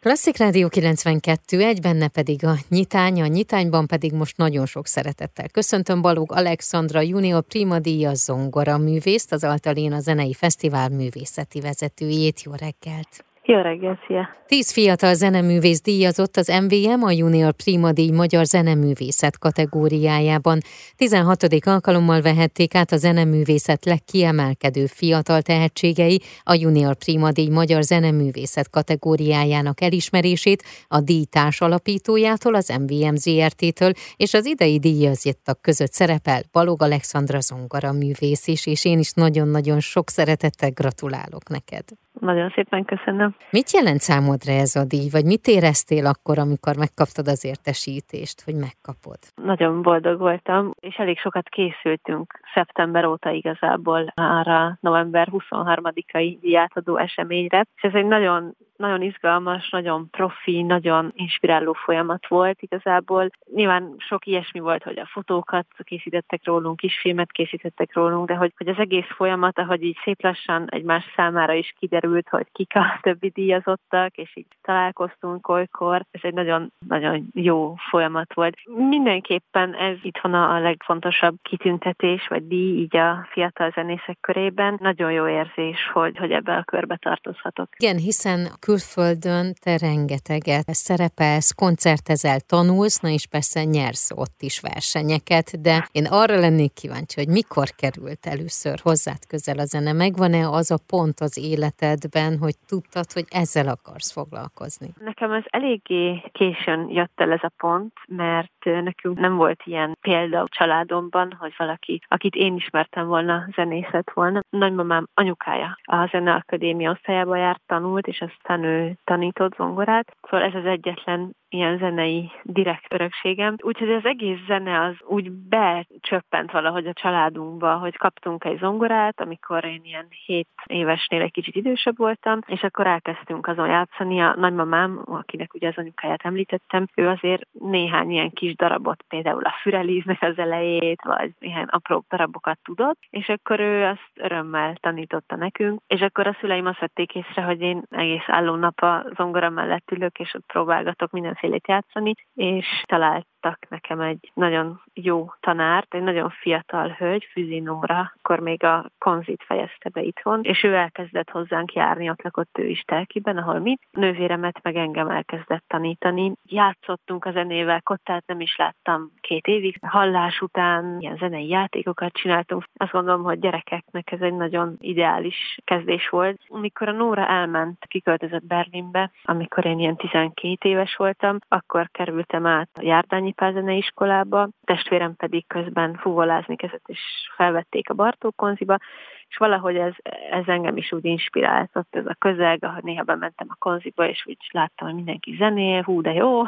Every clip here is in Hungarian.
Klasszik Rádió 92, egy benne pedig a nyitány, a nyitányban pedig most nagyon sok szeretettel köszöntöm Balóg Alexandra Junior Prima Díja zongora művészt, az Altalén Zenei Fesztivál művészeti vezetőjét. Jó reggelt! Jó reggelt, szia! Tíz fiatal zeneművész díjazott az MVM a Junior Prima díj magyar zeneművészet kategóriájában. 16. alkalommal vehették át a zeneművészet legkiemelkedő fiatal tehetségei a Junior Prima díj magyar zeneművészet kategóriájának elismerését a díjtárs alapítójától, az MVM ZRT-től, és az idei díjazottak között szerepel Balog Alexandra Zongara művész is, és én is nagyon-nagyon sok szeretettel gratulálok neked. Nagyon szépen köszönöm. Mit jelent számodra ez a díj, vagy mit éreztél akkor, amikor megkaptad az értesítést, hogy megkapod? Nagyon boldog voltam, és elég sokat készültünk szeptember óta igazából arra november 23-ai díjátadó eseményre, és ez egy nagyon nagyon izgalmas, nagyon profi, nagyon inspiráló folyamat volt igazából. Nyilván sok ilyesmi volt, hogy a fotókat készítettek rólunk, kisfilmet készítettek rólunk, de hogy, hogy az egész folyamat, ahogy így szép lassan egymás számára is kiderült, hogy kik a többi díjazottak, és így találkoztunk olykor, ez egy nagyon, nagyon jó folyamat volt. Mindenképpen ez itthon a legfontosabb kitüntetés, vagy díj így a fiatal zenészek körében. Nagyon jó érzés, hogy, hogy ebbe a körbe tartozhatok. Igen, hiszen külföldön te rengeteget szerepelsz, koncertezel, tanulsz, na és persze nyersz ott is versenyeket, de én arra lennék kíváncsi, hogy mikor került először hozzád közel a zene, megvan-e az a pont az életedben, hogy tudtad, hogy ezzel akarsz foglalkozni? Nekem ez eléggé későn jött el ez a pont, mert nekünk nem volt ilyen példa a családomban, hogy valaki, akit én ismertem volna, zenészet volna. Nagymamám anyukája a Zeneakadémia osztályába járt, tanult, és aztán ő tanított zongorát. Szóval ez az egyetlen ilyen zenei direkt. Úgyhogy az egész zene az úgy becsöppent valahogy a családunkba, hogy kaptunk egy zongorát, amikor én ilyen 7 évesnél egy kicsit idősebb voltam, és akkor elkezdtünk azon játszani. A nagymamám, akinek ugye az anyukáját említettem, ő azért néhány ilyen kis darabot, például a fürelíznek az elejét, vagy ilyen apró darabokat tudott, és akkor ő azt örömmel tanította nekünk, és akkor a szüleim azt vették észre, hogy én egész álló nap a zongora mellett ülök, és ott próbálgatok mindenfélét játszani, és talált adtak nekem egy nagyon jó tanárt, egy nagyon fiatal hölgy, Füzi Nóra, akkor még a konzit fejezte be itthon, és ő elkezdett hozzánk járni, ott lakott ő is telkiben, ahol mi. Nővéremet meg engem elkezdett tanítani. Játszottunk a zenével, kottát nem is láttam két évig. Hallás után ilyen zenei játékokat csináltunk. Azt gondolom, hogy gyerekeknek ez egy nagyon ideális kezdés volt. Amikor a Nóra elment, kiköltözött Berlinbe, amikor én ilyen 12 éves voltam, akkor kerültem át a Járdányi Zenei iskolába, testvérem pedig közben fuvolázni kezdett, és felvették a Bartók konziba, és valahogy ez, ez engem is úgy inspiráltott, ez a közeg, néha bementem a konziba, és úgy láttam, hogy mindenki zenél, hú, de jó,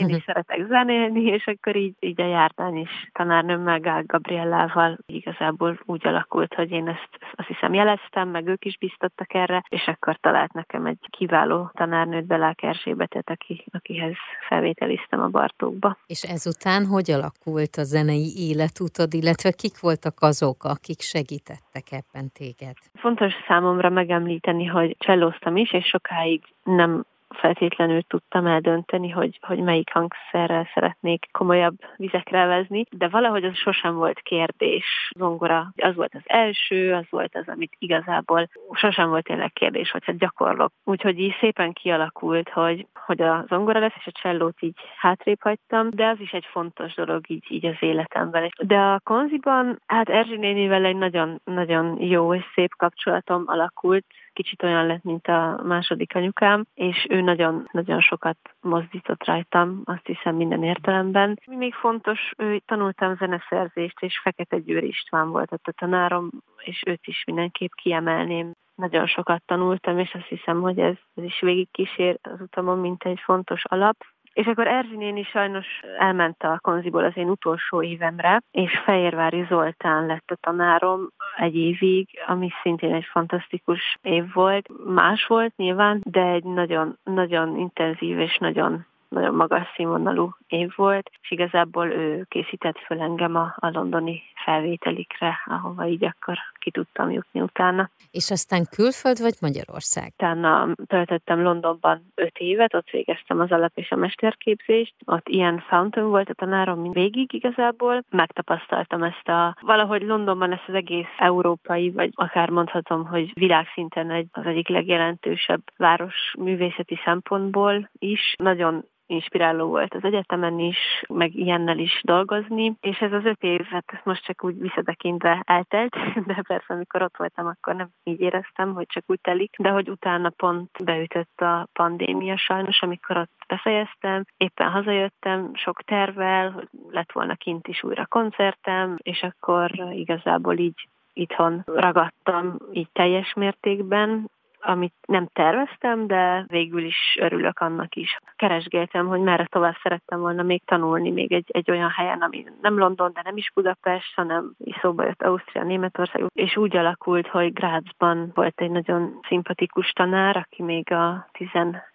én is szeretek zenélni, és akkor így, így a jártán is tanárnőmmel, Gál Gabriellával igazából úgy alakult, hogy én ezt azt hiszem jeleztem, meg ők is biztattak erre, és akkor talált nekem egy kiváló tanárnőt, Belák Erzsébetet, aki, akihez felvételiztem a Bartókba. És ezután hogy alakult a zenei életutad, illetve kik voltak azok, akik segítettek ebben? Téged? Fontos számomra megemlíteni, hogy csellóztam is, és sokáig nem feltétlenül tudtam eldönteni, hogy, hogy melyik hangszerrel szeretnék komolyabb vizekre vezni, de valahogy az sosem volt kérdés. Zongora az volt az első, az volt az, amit igazából sosem volt tényleg kérdés, hogy hát gyakorlok. Úgyhogy így szépen kialakult, hogy, hogy a zongora lesz, és a csellót így hátrébb hagytam, de az is egy fontos dolog így, így az életemben. De a konziban, hát Erzsi nénivel egy nagyon, nagyon jó és szép kapcsolatom alakult, kicsit olyan lett, mint a második anyukám, és ő nagyon, nagyon sokat mozdított rajtam, azt hiszem minden értelemben. Még fontos, ő tanultam zeneszerzést, és Fekete Győr István volt ott a tanárom, és őt is mindenképp kiemelném. Nagyon sokat tanultam, és azt hiszem, hogy ez, ez is végig kísér az utamon, mint egy fontos alap. És akkor Erzsi néni sajnos elment a konziból az én utolsó évemre, és Fehérvári Zoltán lett a tanárom egy évig, ami szintén egy fantasztikus év volt. Más volt nyilván, de egy nagyon, nagyon intenzív és nagyon nagyon magas színvonalú év volt, és igazából ő készített föl engem a, a londoni felvételikre, ahova így akkor ki tudtam jutni utána. És aztán külföld vagy Magyarország? Utána töltöttem Londonban öt évet, ott végeztem az alap és a mesterképzést, ott ilyen Fountain volt a tanárom mint végig igazából. Megtapasztaltam ezt a, valahogy Londonban ezt az egész európai, vagy akár mondhatom, hogy világszinten egy, az egyik legjelentősebb város művészeti szempontból is. Nagyon inspiráló volt az egyetemen is, meg ilyennel is dolgozni, és ez az öt év, hát most csak úgy visszatekintve eltelt, de persze amikor ott voltam, akkor nem így éreztem, hogy csak úgy telik, de hogy utána pont beütött a pandémia sajnos, amikor ott befejeztem, éppen hazajöttem sok tervel, hogy lett volna kint is újra koncertem, és akkor igazából így itthon ragadtam így teljes mértékben, amit nem terveztem, de végül is örülök annak is. Keresgéltem, hogy merre tovább szerettem volna még tanulni, még egy, egy olyan helyen, ami nem London, de nem is Budapest, hanem is szóba jött Ausztria, Németország, és úgy alakult, hogy Grazban volt egy nagyon szimpatikus tanár, aki még a 10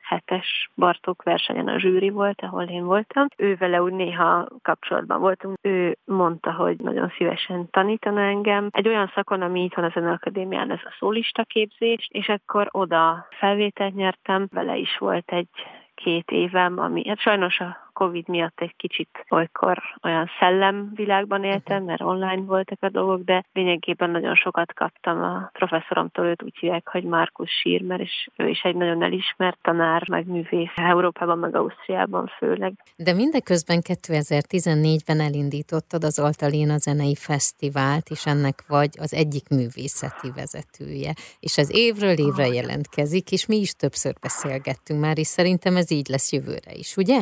hetes Bartók versenyen a zsűri volt, ahol én voltam. Ő vele úgy néha kapcsolatban voltunk. Ő mondta, hogy nagyon szívesen tanítana engem. Egy olyan szakon, ami itt van az Akadémián, ez a szólista képzés, és akkor oda felvételt nyertem. Vele is volt egy két évem, ami hát sajnos a Covid miatt egy kicsit olykor olyan szellemvilágban éltem, mhm. mert online voltak a dolgok, de lényegében nagyon sokat kaptam a professzoromtól, őt úgy hívják, hogy Markus Schirmer, és ő is egy nagyon elismert tanár, meg művész Európában, meg Ausztriában főleg. De mindeközben 2014-ben elindítottad az Altaléna Zenei Fesztivált, és ennek vagy az egyik művészeti vezetője. És ez évről évre jelentkezik, és mi is többször beszélgettünk már, és szerintem ez így lesz jövőre is, ugye?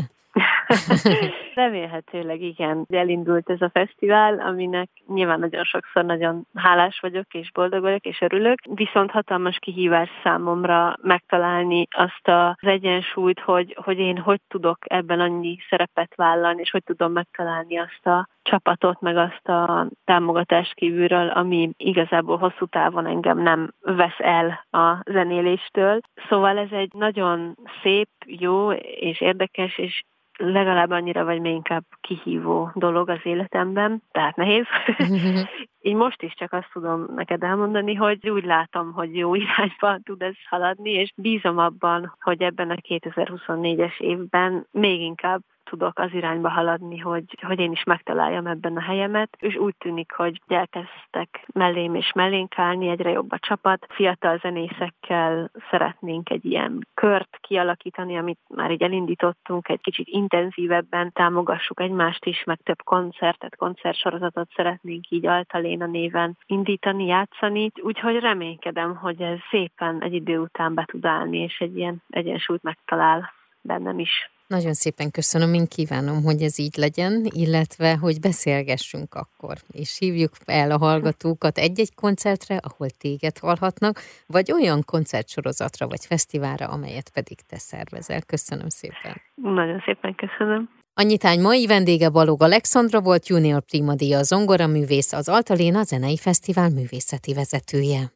Remélhetőleg igen. Elindult ez a fesztivál, aminek nyilván nagyon sokszor nagyon hálás vagyok, és boldog vagyok, és örülök. Viszont hatalmas kihívás számomra megtalálni azt az egyensúlyt, hogy, hogy én hogy tudok ebben annyi szerepet vállalni, és hogy tudom megtalálni azt a csapatot, meg azt a támogatást kívülről, ami igazából hosszú távon engem nem vesz el a zenéléstől. Szóval ez egy nagyon szép, jó és érdekes és legalább annyira, vagy még inkább kihívó dolog az életemben, tehát nehéz. Így most is csak azt tudom neked elmondani, hogy úgy látom, hogy jó irányba tud ez haladni, és bízom abban, hogy ebben a 2024-es évben még inkább tudok az irányba haladni, hogy, hogy én is megtaláljam ebben a helyemet, és úgy tűnik, hogy elkezdtek mellém és mellénk állni, egyre jobb a csapat. Fiatal zenészekkel szeretnénk egy ilyen kört kialakítani, amit már így elindítottunk, egy kicsit intenzívebben támogassuk egymást is, meg több koncertet, koncertsorozatot szeretnénk így Altaléna néven indítani, játszani, úgyhogy reménykedem, hogy ez szépen egy idő után be tud állni, és egy ilyen egyensúlyt megtalál bennem is. Nagyon szépen köszönöm, én kívánom, hogy ez így legyen, illetve, hogy beszélgessünk akkor, és hívjuk el a hallgatókat egy-egy koncertre, ahol téged hallhatnak, vagy olyan koncertsorozatra vagy fesztiválra, amelyet pedig te szervezel. Köszönöm szépen. Nagyon szépen köszönöm. Annyitány mai vendége Balog Alexandra volt, junior primadíja zongoraművész, az Altaléna Zenei Fesztivál művészeti vezetője.